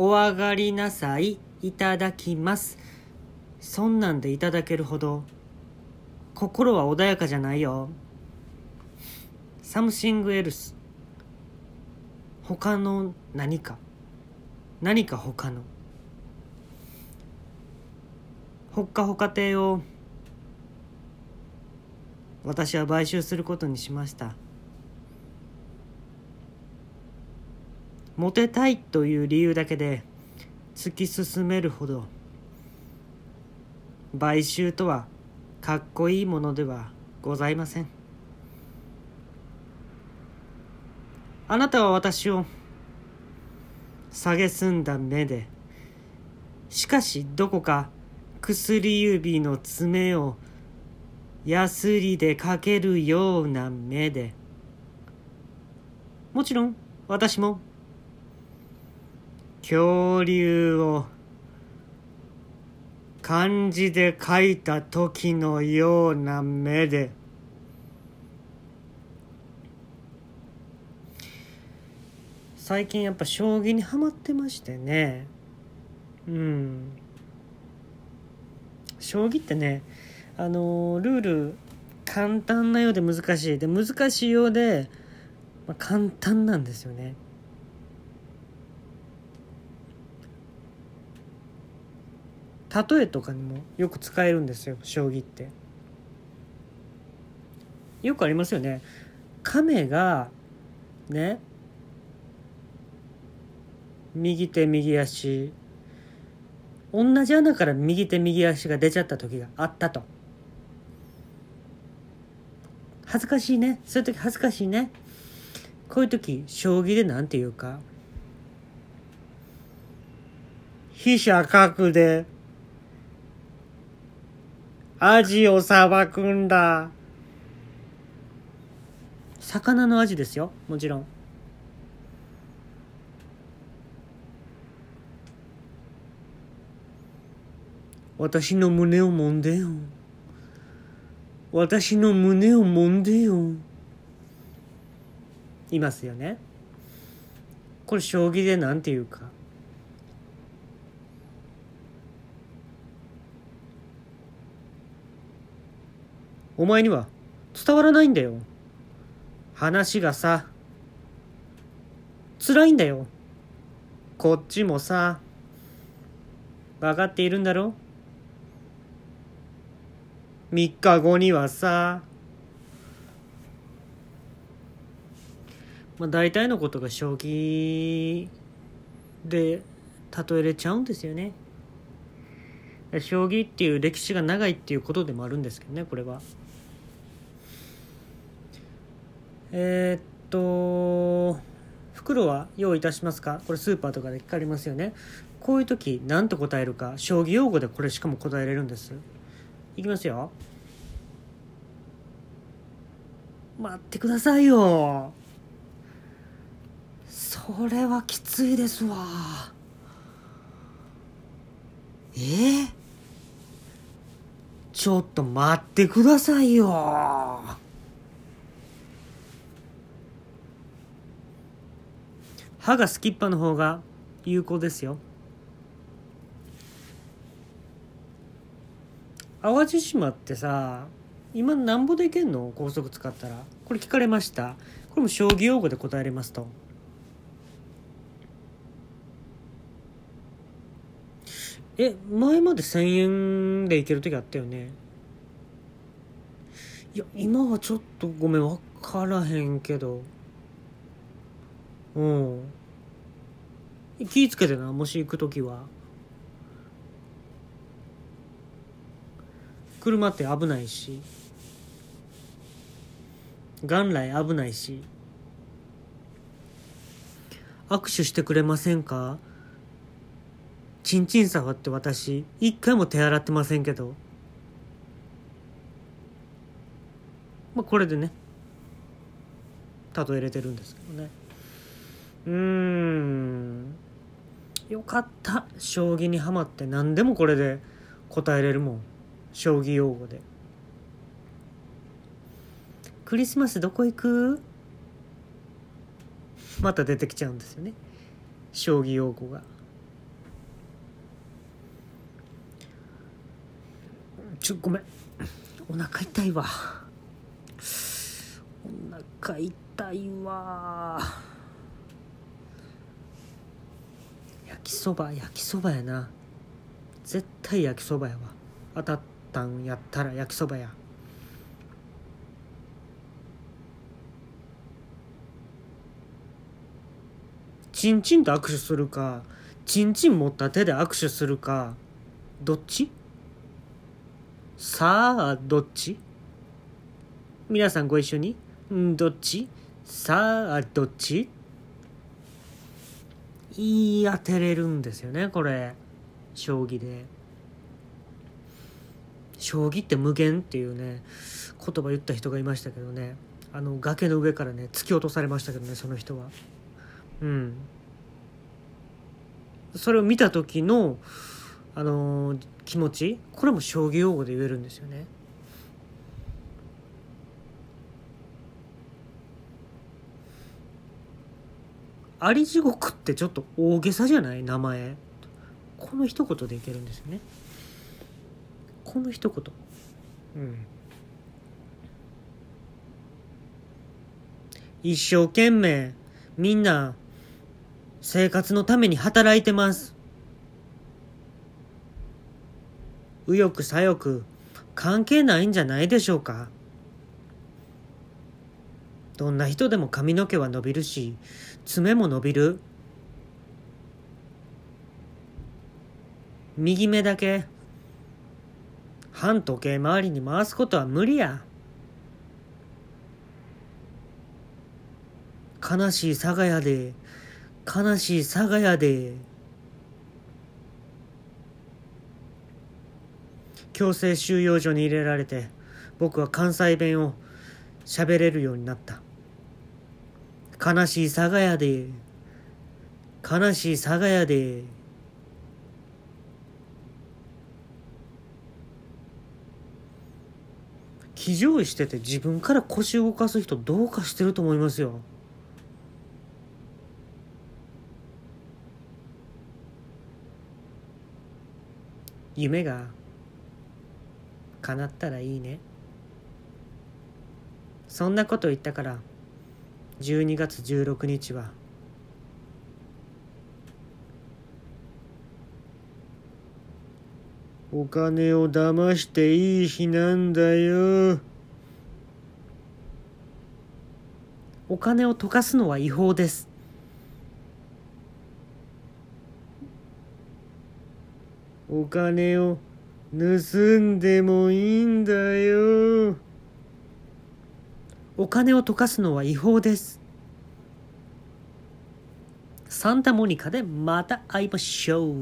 お上がりなさい。いただきます。そんなんでいただけるほど心は穏やかじゃないよ。サムシングエルス。他の何か？何か他の？ほっかほか亭を私は買収することにしました。モテたいという理由だけで突き進めるほど買収とはかっこいいものではございません。あなたは私を蔑んだ目でしかしどこか薬指の爪をやすりでかけるような目で。もちろん私も恐竜を漢字で書いた時のような目で。最近やっぱ将棋にはまってましてね。うん。将棋ってねあのルール簡単なようで難しい。で難しいようで、まあ、簡単なんですよね。例えとかにもよく使えるんですよ将棋って。よくありますよね。亀がね右手右足同じ穴から右手右足が出ちゃった時があったと。恥ずかしいね。そういう時恥ずかしいね。こういう時将棋でなんて言うか。飛車角でアジをさばくんだ。魚のアジですよ。もちろん。私の胸を揉んでよ。私の胸を揉んでよ。いますよね。これ将棋でなんて言うか。お前には伝わらないんだよ。話がさ辛いんだよ。こっちもさ分かっているんだろ。3日後にはさまあ大体のことが将棋で例えれちゃうんですよね。将棋っていう歴史が長いっていうことでもあるんですけどねこれは。えー、っと袋は用意いたしますか？これスーパーとかで聞かれますよね。こういう時何と答えるか将棋用語でこれしかも答えれるんです。いきますよ。待ってくださいよ。それはきついですわ。えー、ちょっと待ってくださいよ。歯がすきっぱの方が有効ですよ。淡路島ってさ今なんぼでいけんの？高速使ったら。これ聞かれました。これも将棋用語で答えれますと。え前まで1,000円でいける時あったよね？いや今はちょっとごめん分からへんけど。うん。気ぃつけてなもし行く時は。車って危ないし。元来危ないし。握手してくれませんか？ちんちん触って私一回も手洗ってませんけど。まあこれでね。例えれてるんですけどね。うーん。よかった。将棋にはまって何でもこれで答えれるもん。将棋用語で。クリスマスどこ行く？また出てきちゃうんですよね。将棋用語が。ちょごめん。お腹痛いわ。お腹痛いわ。焼きそば焼きそばやな。絶対焼きそばやわ。当たったんやったら焼きそばや。チンチンと握手するかチンチン持った手で握手するかどっち？さあどっち？皆さんご一緒に。んどっち？さあどっち？言い当てれるんですよねこれ。将棋で。将棋って無限っていうね言葉言った人がいましたけどね。あの崖の上からね突き落とされましたけどねその人は。うん。それを見た時のあのー気持ちこれも将棋用語で言えるんですよね。あり地獄ってちょっと大げさじゃない？名前。この一言でいけるんですよね。この一言。うん。一生懸命みんな生活のために働いてます。右翼左翼関係ないんじゃないでしょうか？どんな人でも髪の毛は伸びるし爪も伸びる。右目だけ反時計回りに回すことは無理や。悲しい佐賀やで悲しい佐賀やで。強制収容所に入れられて僕は関西弁を喋れるようになった。悲しい佐賀やで。悲しい佐賀やで。騎乗位してて自分から腰動かす人どうかしてると思いますよ。夢が叶ったらいいね。そんなこと言ったから12月16日はお金を騙していい日なんだよ。お金を溶かすのは違法です。お金を盗んでもいいんだよ。お金を溶かすのは違法です。サンタモニカでまた会いましょう。